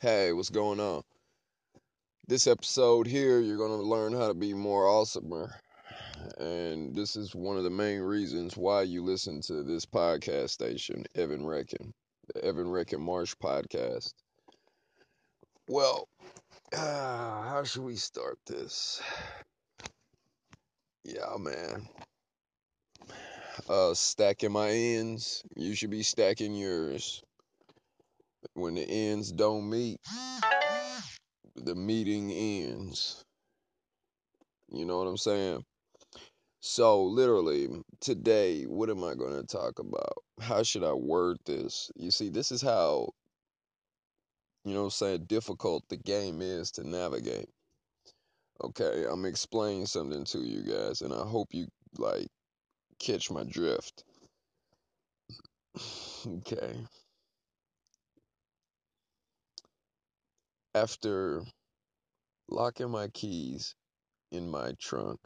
Hey, what's going on? This episode here, you're going to learn how to be more awesomer. And this is one of the main reasons why you listen to this podcast station, Evan Reckon, the Evan Reckon Marsh podcast. Well, uh, how should we start this? Yeah, man. Uh, stacking my ends. You should be stacking yours. When the ends don't meet, the meeting ends. You know what I'm saying? So, literally, today, what am I going to talk about? How should I word this? You see, this is how, you know I'm saying, difficult the game is to navigate. Okay, I'm explaining something to you guys, and I hope you, like, catch my drift. okay. After locking my keys in my trunk,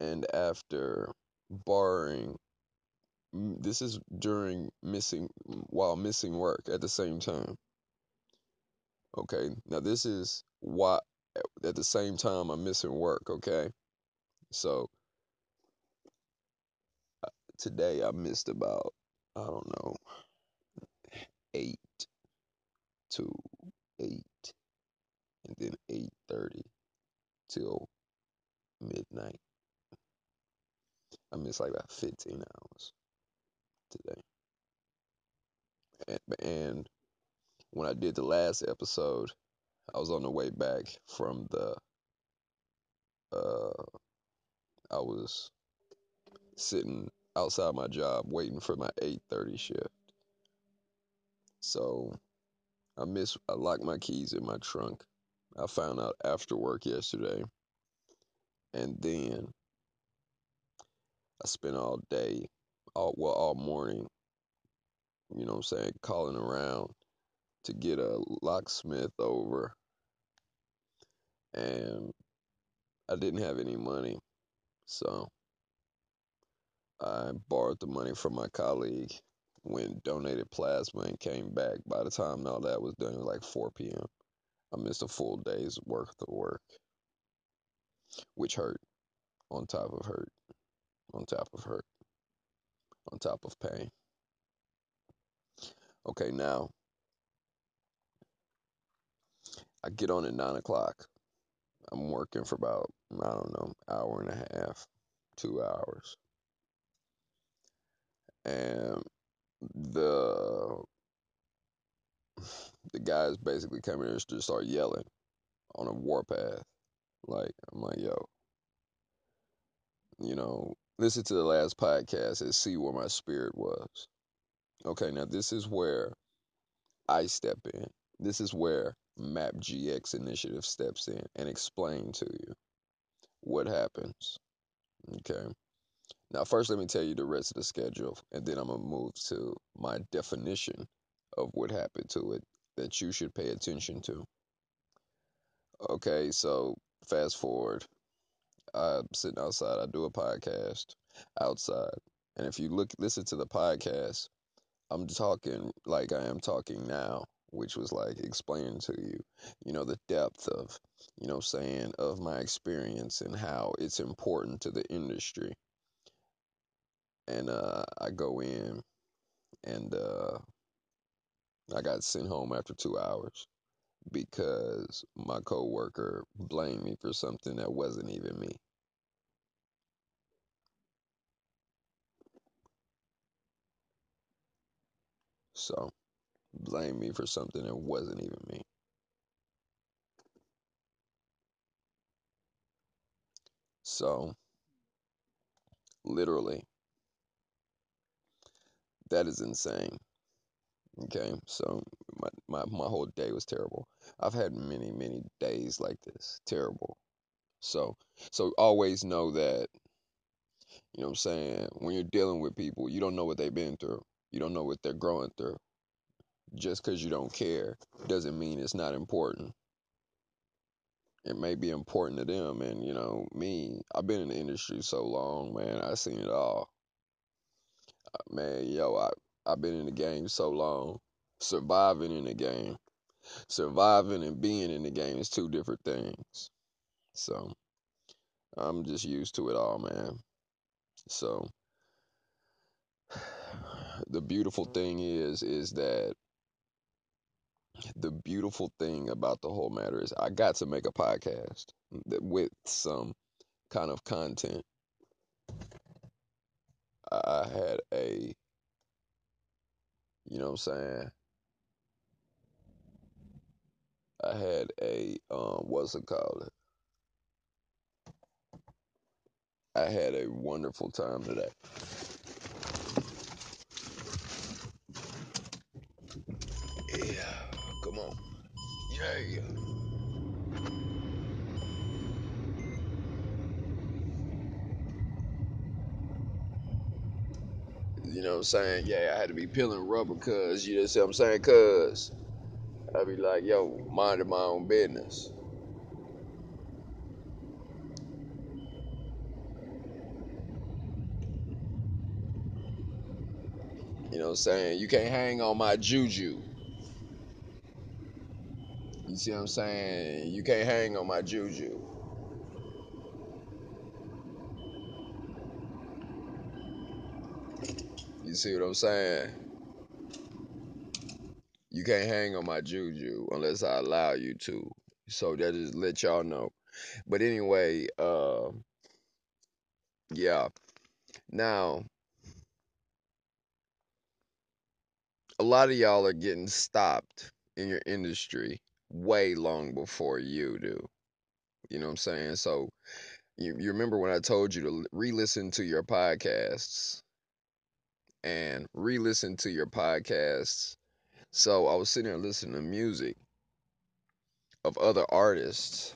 and after borrowing this is during missing while missing work at the same time. Okay now this is why at the same time i'm missing work okay? So uh, today i missed about i don't know 8 to 8 and then 8.30 till midnight i missed like about 15 hours today and, and when i did the last episode i was on the way back from the uh i was sitting outside my job waiting for my 8:30 shift. So I miss I locked my keys in my trunk. I found out after work yesterday. And then I spent all day all well all morning, you know what I'm saying, calling around to get a locksmith over. And I didn't have any money. So I borrowed the money from my colleague when donated plasma and came back. By the time all that was done, it was like 4 p.m. I missed a full day's worth of work, which hurt on top of hurt, on top of hurt, on top of pain. Okay, now I get on at 9 o'clock. I'm working for about, I don't know, hour and a half, two hours. And the the guys basically come here and just start yelling on a warpath. Like I'm like, yo, you know, listen to the last podcast and see where my spirit was. Okay, now this is where I step in. This is where Map GX initiative steps in and explain to you what happens. Okay. Now, first, let me tell you the rest of the schedule, and then I'm gonna move to my definition of what happened to it that you should pay attention to. Okay, so fast forward. I'm sitting outside. I do a podcast outside, and if you look, listen to the podcast, I'm talking like I am talking now, which was like explaining to you, you know, the depth of, you know, saying of my experience and how it's important to the industry. And uh, I go in, and uh, I got sent home after two hours because my coworker blamed me for something that wasn't even me. So, blame me for something that wasn't even me. So, literally, that is insane. Okay, so my, my, my whole day was terrible. I've had many, many days like this. Terrible. So so always know that, you know what I'm saying, when you're dealing with people, you don't know what they've been through. You don't know what they're growing through. Just because you don't care doesn't mean it's not important. It may be important to them. And, you know, me, I've been in the industry so long, man, I've seen it all. Man, yo, I, I've been in the game so long. surviving in the game. Surviving and being in the game is two different things. So I'm just used to it all, man. So the beautiful mm. thing is is that the beautiful thing about the whole matter is I got to make a podcast with some kind of content. I had a you know what I'm saying? I had a um what's it called? I had a wonderful time today. Yeah, come on. Yeah. You know what I'm saying? Yeah, I had to be peeling rubber cuz, you know what I'm saying? Cuz I'd be like, yo, minding my own business. You know what I'm saying? You can't hang on my juju. You see what I'm saying? You can't hang on my juju. You see what I'm saying? You can't hang on my juju unless I allow you to. So that just let y'all know. But anyway, uh, yeah. Now, a lot of y'all are getting stopped in your industry way long before you do. You know what I'm saying? So you, you remember when I told you to re-listen to your podcasts and re-listen to your podcasts. So I was sitting there listening to music of other artists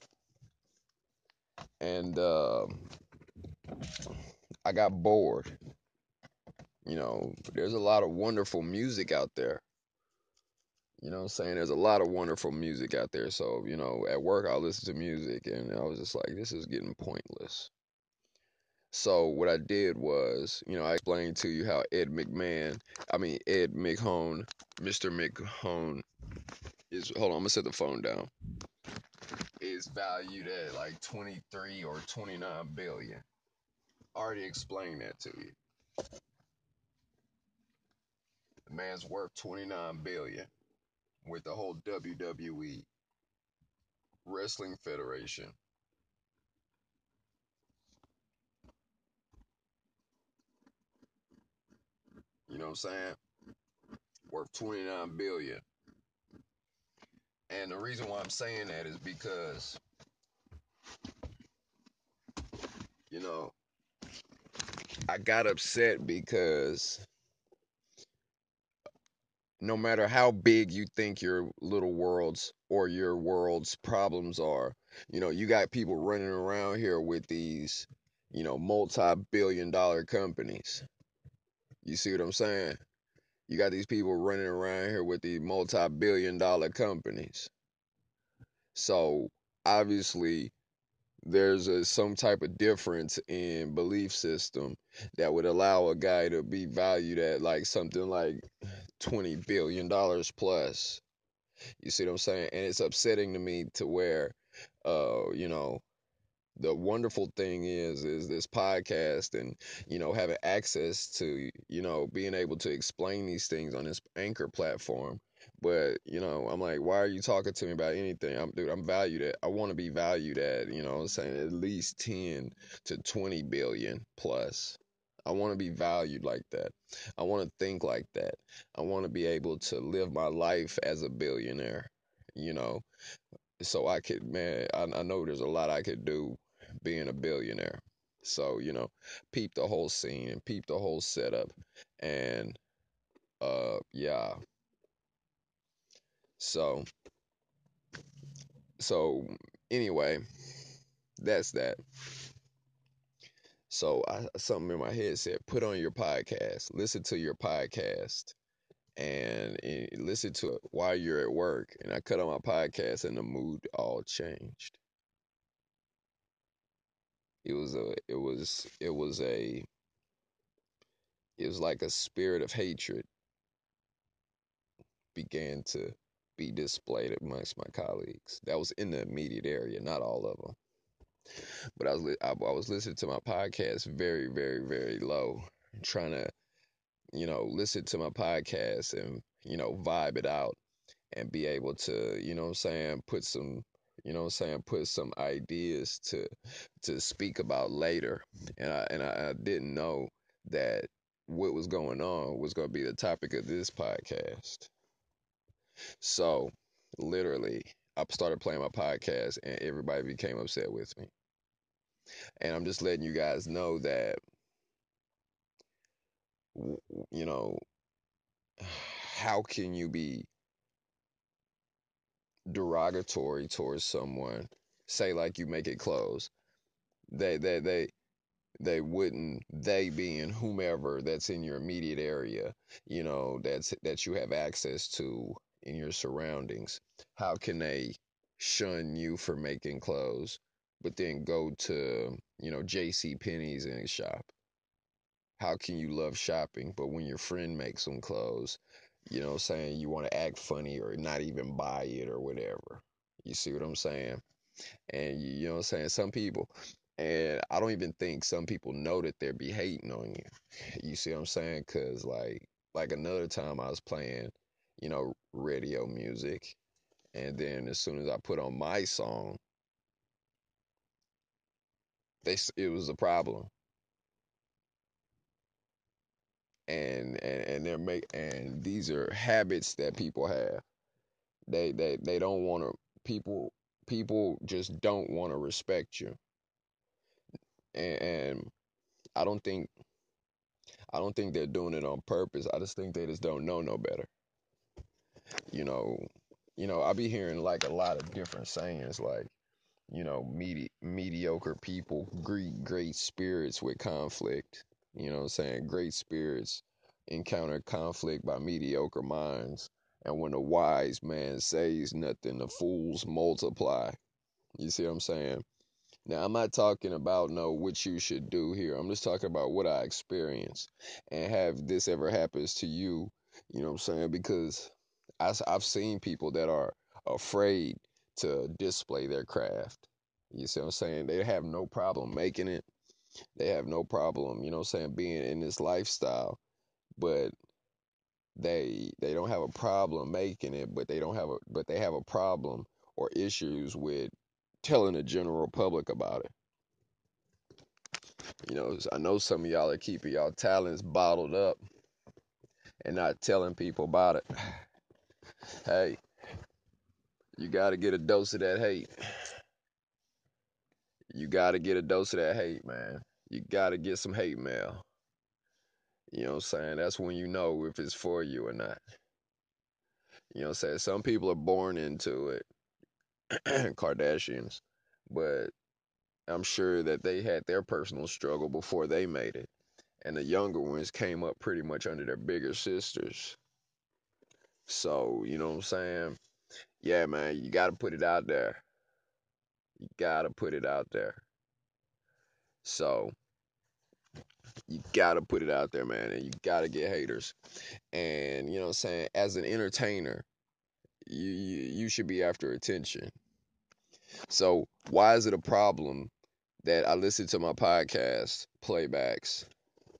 and uh, I got bored. You know, there's a lot of wonderful music out there. You know I'm saying? There's a lot of wonderful music out there. So, you know, at work I'll listen to music and I was just like, this is getting pointless. So what I did was, you know, I explained to you how Ed McMahon, I mean Ed McHone, Mr. McHone is hold on, I'm gonna set the phone down. Is valued at like 23 or 29 billion. Already explained that to you. The man's worth 29 billion with the whole WWE Wrestling Federation. You know what I'm saying? Worth 29 billion. And the reason why I'm saying that is because you know, I got upset because no matter how big you think your little world's or your world's problems are, you know, you got people running around here with these, you know, multi billion dollar companies. You see what I'm saying? You got these people running around here with these multi billion dollar companies. So obviously, there's a, some type of difference in belief system that would allow a guy to be valued at like something like 20 billion dollars plus you see what i'm saying and it's upsetting to me to where uh you know the wonderful thing is is this podcast and you know having access to you know being able to explain these things on this anchor platform. But you know i'm like why are you talking to me about anything? I'm dude i'm valued at i want to be valued at you know i'm saying at least 10 to 20 billion plus. I want to be valued like that. I want to think like that. I want to be able to live my life as a billionaire you know? So i could man I, I know there's a lot i could do being a billionaire. So you know peep the whole scene and peep the whole setup. And uh yeah. So so anyway that's that. So I, something in my head said put on your podcast. Listen to your podcast. And, and listen to it while you're at work. And i cut on my podcast and the mood all changed it was a it was it was a it was like a spirit of hatred began to be displayed amongst my colleagues. That was in the immediate area, not all of them. But I was I, I was listening to my podcast very, very, very low, trying to, you know, listen to my podcast and you know vibe it out and be able to, you know, I'm saying, put some, you know, what I'm saying, put some ideas to to speak about later. And I and I, I didn't know that what was going on was going to be the topic of this podcast. So, literally, I started playing my podcast and everybody became upset with me. And I'm just letting you guys know that, you know, how can you be derogatory towards someone? Say like you make it close. They they they they wouldn't they being whomever that's in your immediate area, you know, that's that you have access to in your surroundings. How can they shun you for making clothes, but then go to, you know, J.C. Penney's and shop? How can you love shopping, but when your friend makes some clothes, you know what I'm saying, you want to act funny or not even buy it or whatever. You see what I'm saying? And you, you know what I'm saying? Some people, and I don't even think some people know that they're be hating on you. You see what I'm saying? Cause like like another time I was playing, you know, radio music, and then as soon as I put on my song, they it was a problem. And and and they're make and these are habits that people have. They they they don't want to people people just don't want to respect you. And, and I don't think I don't think they're doing it on purpose. I just think they just don't know no better. You know, you know, I be hearing like a lot of different sayings like, you know, medi- mediocre people greet great spirits with conflict. You know what I'm saying? Great spirits encounter conflict by mediocre minds. And when a wise man says nothing, the fools multiply. You see what I'm saying? Now, I'm not talking about no what you should do here. I'm just talking about what I experienced. And have this ever happens to you, you know what I'm saying? Because I, I've seen people that are afraid to display their craft. You see what I'm saying? They have no problem making it. They have no problem, you know I'm saying, being in this lifestyle. But they they don't have a problem making it, but they don't have a but they have a problem or issues with telling the general public about it. You know, I know some of y'all are keeping y'all talents bottled up and not telling people about it. Hey, you got to get a dose of that hate. You got to get a dose of that hate, man. You got to get some hate mail. You know what I'm saying? That's when you know if it's for you or not. You know what I'm saying? Some people are born into it, Kardashians, but I'm sure that they had their personal struggle before they made it. And the younger ones came up pretty much under their bigger sisters. So, you know what I'm saying? Yeah, man, you got to put it out there. You got to put it out there. So, you got to put it out there, man, and you got to get haters. And, you know what I'm saying? As an entertainer, you, you you should be after attention. So, why is it a problem that I listen to my podcast playbacks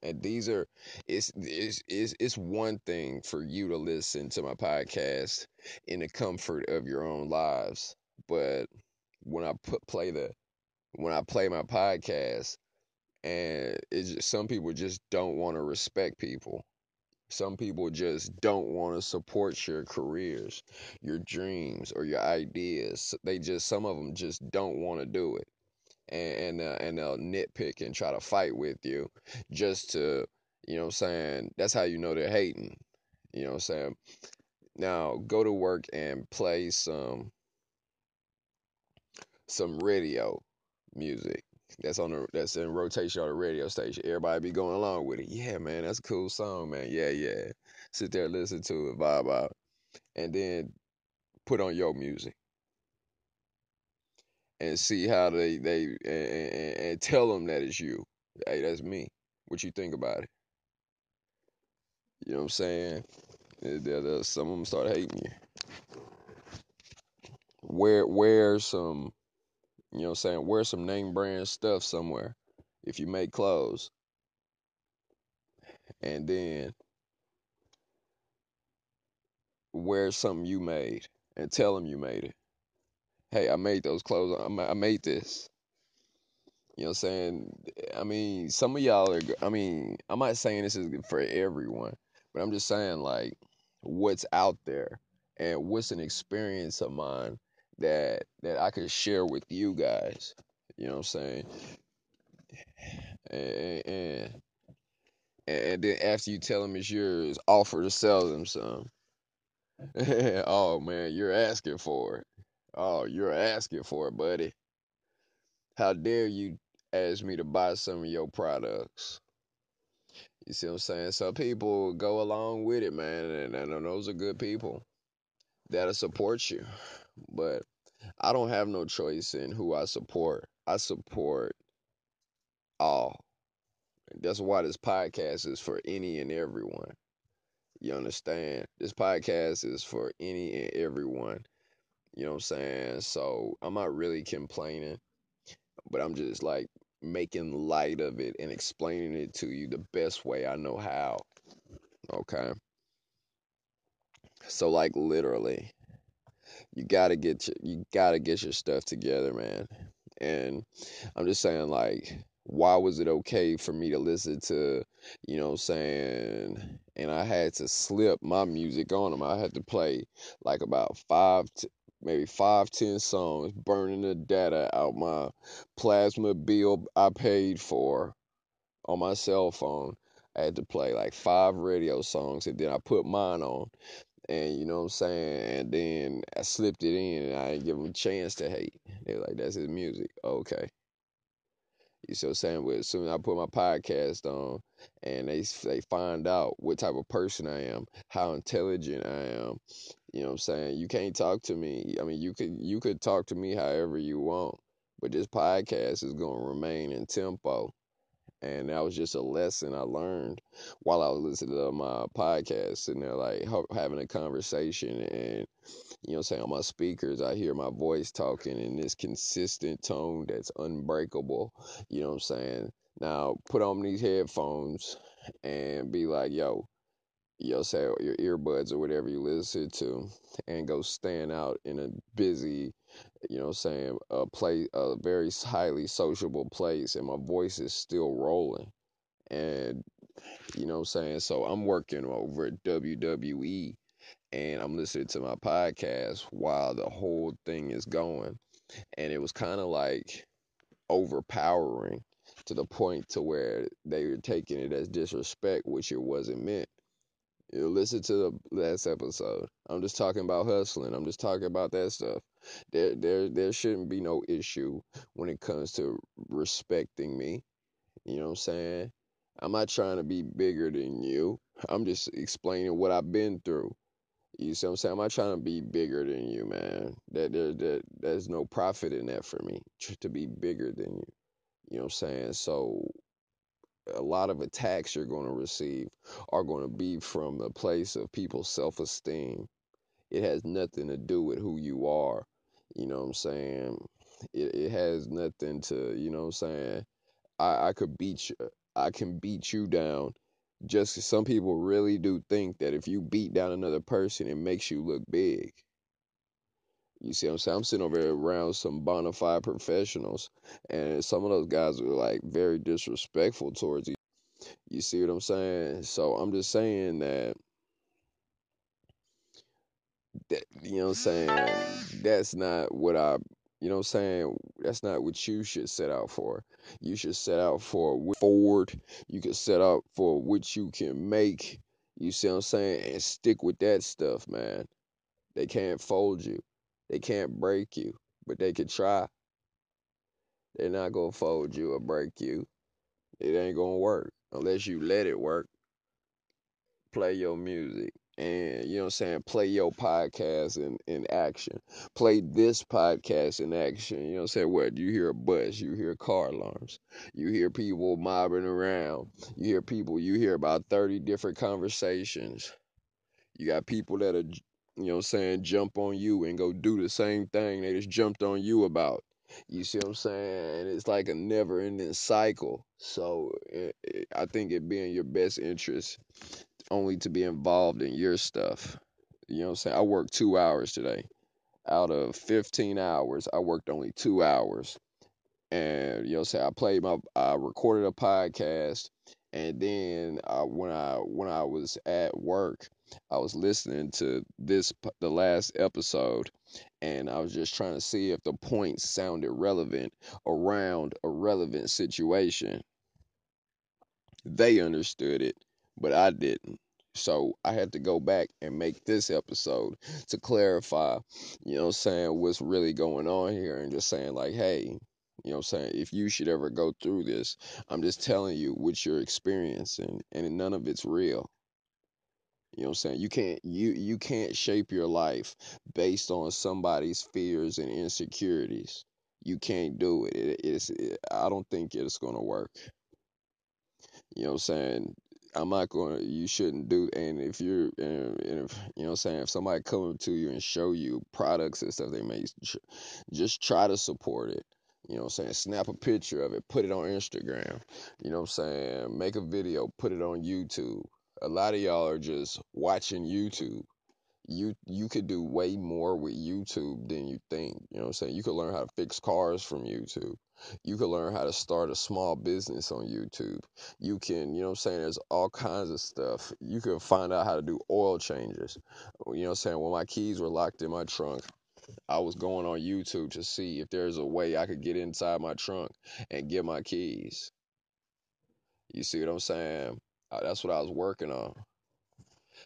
and these are it's it's it's it's one thing for you to listen to my podcast in the comfort of your own lives but when i put play the when i play my podcast and it's just, some people just don't want to respect people. Some people just don't want to support your careers your dreams or your ideas. They just some of them just don't want to do it. And and, uh, and they'll nitpick and try to fight with you just to you know what I'm saying? That's how you know they're hating. You know what I'm saying? Now go to work and play some some radio music that's on the that's in rotation on the radio station everybody be going along with it yeah man that's a cool song man yeah yeah sit there listen to it vibe out and then put on your music and see how they they and, and, and tell them that it's you. Hey, that's me. What you think about it? You know what I'm saying? some of them start hating you. Wear wear some, you know, what I'm saying wear some name brand stuff somewhere. If you make clothes, and then wear something you made and tell them you made it. Hey, I made those clothes. I made this. You know what I'm saying? I mean, some of y'all are, I mean, I'm not saying this is good for everyone, but I'm just saying, like, what's out there and what's an experience of mine that that I could share with you guys. You know what I'm saying? And, and, and then after you tell them it's yours, offer to sell them some. oh man, you're asking for it. Oh, you're asking for it, buddy. How dare you ask me to buy some of your products? You see what I'm saying? So people go along with it, man, and, and those are good people that'll support you. But I don't have no choice in who I support. I support all. That's why this podcast is for any and everyone. You understand? This podcast is for any and everyone. You know what I'm saying? So I'm not really complaining, but I'm just like making light of it and explaining it to you the best way I know how. Okay? So like literally, you gotta get your, you gotta get your stuff together, man. And I'm just saying, like, why was it okay for me to listen to, you know, saying, and I had to slip my music on them. I had to play like about five, to, maybe five, ten songs, burning the data out my plasma bill I paid for on my cell phone. I had to play like five radio songs, and then I put mine on and you know what I'm saying? And then I slipped it in and I didn't give them a chance to hate. They're like, that's his music. Okay. You see what I'm saying? But as soon as I put my podcast on and they they find out what type of person I am, how intelligent I am, you know what I'm saying? You can't talk to me. I mean, you could you could talk to me however you want, but this podcast is to remain in tempo and that was just a lesson I learned while I was listening to my podcast, and they're like having a conversation, and you know, I'm saying on my speakers, I hear my voice talking in this consistent tone that's unbreakable. You know what I'm saying? Now put on these headphones and be like, yo, yo, say your earbuds or whatever you listen to, and go stand out in a busy you know saying, a place a very highly sociable place and my voice is still rolling. And you know I'm saying? So I'm working over at WWE and I'm listening to my podcast while the whole thing is going. And it was kind of like overpowering to the point to where they were taking it as disrespect, which it wasn't meant. You listen to the last episode. I'm just talking about hustling. I'm just talking about that stuff. There, there, there shouldn't be no issue when it comes to respecting me. You know what I'm saying? I'm not trying to be bigger than you. I'm just explaining what I've been through. You see what I'm saying? I'm not trying to be bigger than you, man. That there, there, there's no profit in that for me to be bigger than you. You know what I'm saying? So a lot of attacks you're going to receive are going to be from a place of people's self-esteem. It has nothing to do with who you are. You know what I'm saying? It, it has nothing to, you know what I'm saying? I, I could beat you, I can beat you down. Just some people really do think that if you beat down another person, it makes you look big. You see what I'm saying? I'm sitting over around some bona fide professionals, and some of those guys are like very disrespectful towards you. You see what I'm saying? So I'm just saying that that you know what I'm saying that's not what I you know what I'm saying that's not what you should set out for. You should set out for forward. You can set out for what you can make. You see what I'm saying? And stick with that stuff, man. They can't fold you. They can't break you, but they can try. They're not gonna fold you or break you. It ain't gonna work unless you let it work. Play your music and you know what I'm saying, play your podcast in, in action. Play this podcast in action. You know what I'm saying? What you hear a bus, you hear car alarms, you hear people mobbing around, you hear people, you hear about 30 different conversations. You got people that are, you know, what I'm saying jump on you and go do the same thing they just jumped on you about. You see what I'm saying? It's like a never ending cycle. So it, it, I think it be in your best interest only to be involved in your stuff. You know what I'm saying? I worked two hours today. Out of 15 hours, I worked only two hours. And, you know what I'm saying? I played my, I recorded a podcast. And then uh, when I when I was at work, I was listening to this the last episode, and I was just trying to see if the points sounded relevant around a relevant situation. They understood it, but I didn't. So I had to go back and make this episode to clarify, you know, saying what's really going on here and just saying like, hey, you know I'm saying? If you should ever go through this, I'm just telling you what you're experiencing and none of it's real. You know what I'm saying? You can't you you can't shape your life based on somebody's fears and insecurities. You can't do it. it it's it, I don't think it's going to work. You know what I'm saying? I'm not going to, you shouldn't do, and if you're, and, and if, you know what I'm saying, if somebody come to you and show you products and stuff they make, just try to support it. You know what I'm saying? Snap a picture of it, put it on Instagram. You know what I'm saying? Make a video, put it on YouTube. A lot of y'all are just watching YouTube you you could do way more with YouTube than you think. You know what I'm saying? You could learn how to fix cars from YouTube. You could learn how to start a small business on YouTube. You can, you know what I'm saying? There's all kinds of stuff. You can find out how to do oil changes. You know what I'm saying? When my keys were locked in my trunk, I was going on YouTube to see if there's a way I could get inside my trunk and get my keys. You see what I'm saying? That's what I was working on.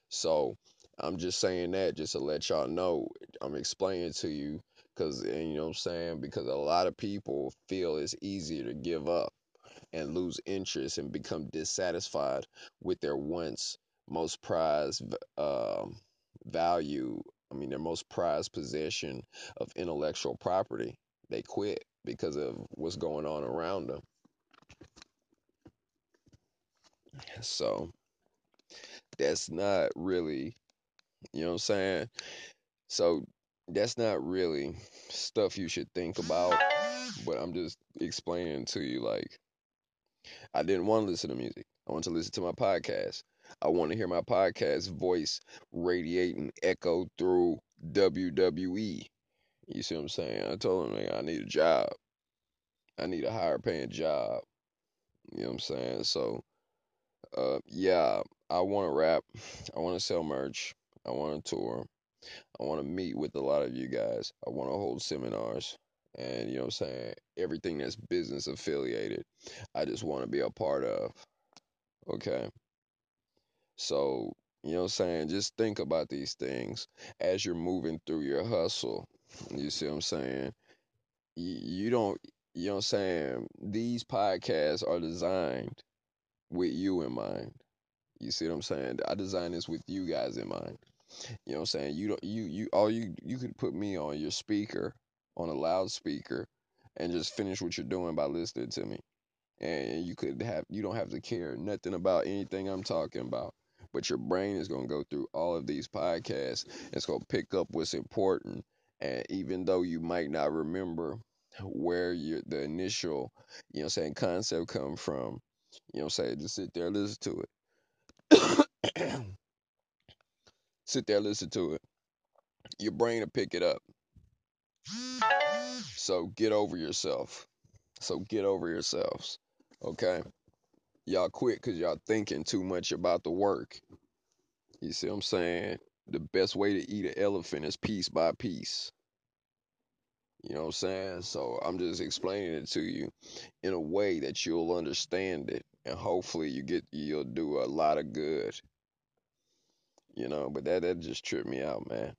So I'm just saying that just to let y'all know. I'm explaining to you because, you know what I'm saying? Because a lot of people feel it's easier to give up and lose interest and become dissatisfied with their once most prized uh, value. I mean, their most prized possession of intellectual property. They quit because of what's going on around them. So that's not really you know what I'm saying? So that's not really stuff you should think about, but I'm just explaining to you like I didn't want to listen to music. I want to listen to my podcast. I want to hear my podcast voice radiate and echo through WWE. You see what I'm saying? I told him like, I need a job. I need a higher paying job. You know what I'm saying? So uh yeah, I want to rap. I want to sell merch. I want to tour. I want to meet with a lot of you guys. I want to hold seminars and, you know what I'm saying, everything that's business affiliated. I just want to be a part of. Okay. So, you know what I'm saying, just think about these things as you're moving through your hustle. You see what I'm saying? You don't, you know what I'm saying, these podcasts are designed with you in mind. You see what I'm saying? I designed this with you guys in mind. You know what I'm saying? You don't you you all you you could put me on your speaker, on a loudspeaker, and just finish what you're doing by listening to me. And you could have you don't have to care nothing about anything I'm talking about. But your brain is gonna go through all of these podcasts. It's gonna pick up what's important. And even though you might not remember where your the initial, you know what I'm saying, concept come from, you know what I'm saying, just sit there, listen to it. sit there, listen to it. Your brain will pick it up. So get over yourself. So get over yourselves. Okay? Y'all quit because y'all thinking too much about the work. You see what I'm saying? The best way to eat an elephant is piece by piece. You know what I'm saying? So I'm just explaining it to you in a way that you'll understand it and hopefully you get you'll do a lot of good. You know, but that that just tripped me out, man.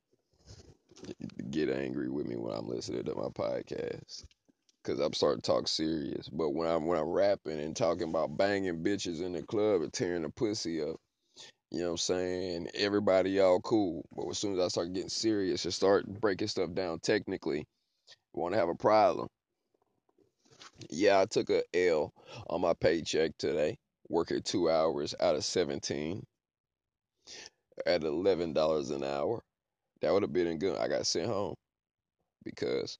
Get angry with me when I'm listening to my podcast. Cause I'm starting to talk serious. But when I'm when I'm rapping and talking about banging bitches in the club and tearing the pussy up, you know what I'm saying? Everybody y'all cool. But as soon as I start getting serious and start breaking stuff down technically, want to have a problem. Yeah, I took a L on my paycheck today, working two hours out of 17. at eleven dollars an hour. That would have been good. I got sent home because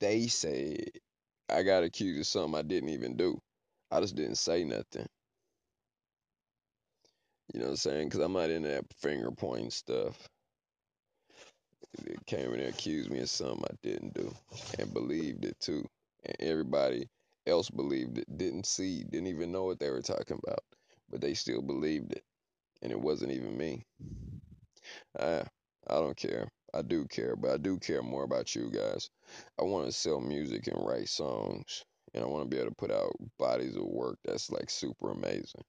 they said I got accused of something I didn't even do. I just didn't say nothing. You know what I'm saying? Because I'm not into that finger pointing stuff. They came in and accused me of something I didn't do and believed it too. And everybody else believed it, didn't see, didn't even know what they were talking about, but they still believed it. And it wasn't even me. I, I don't care. I do care, but I do care more about you guys. I want to sell music and write songs, and I want to be able to put out bodies of work that's like super amazing.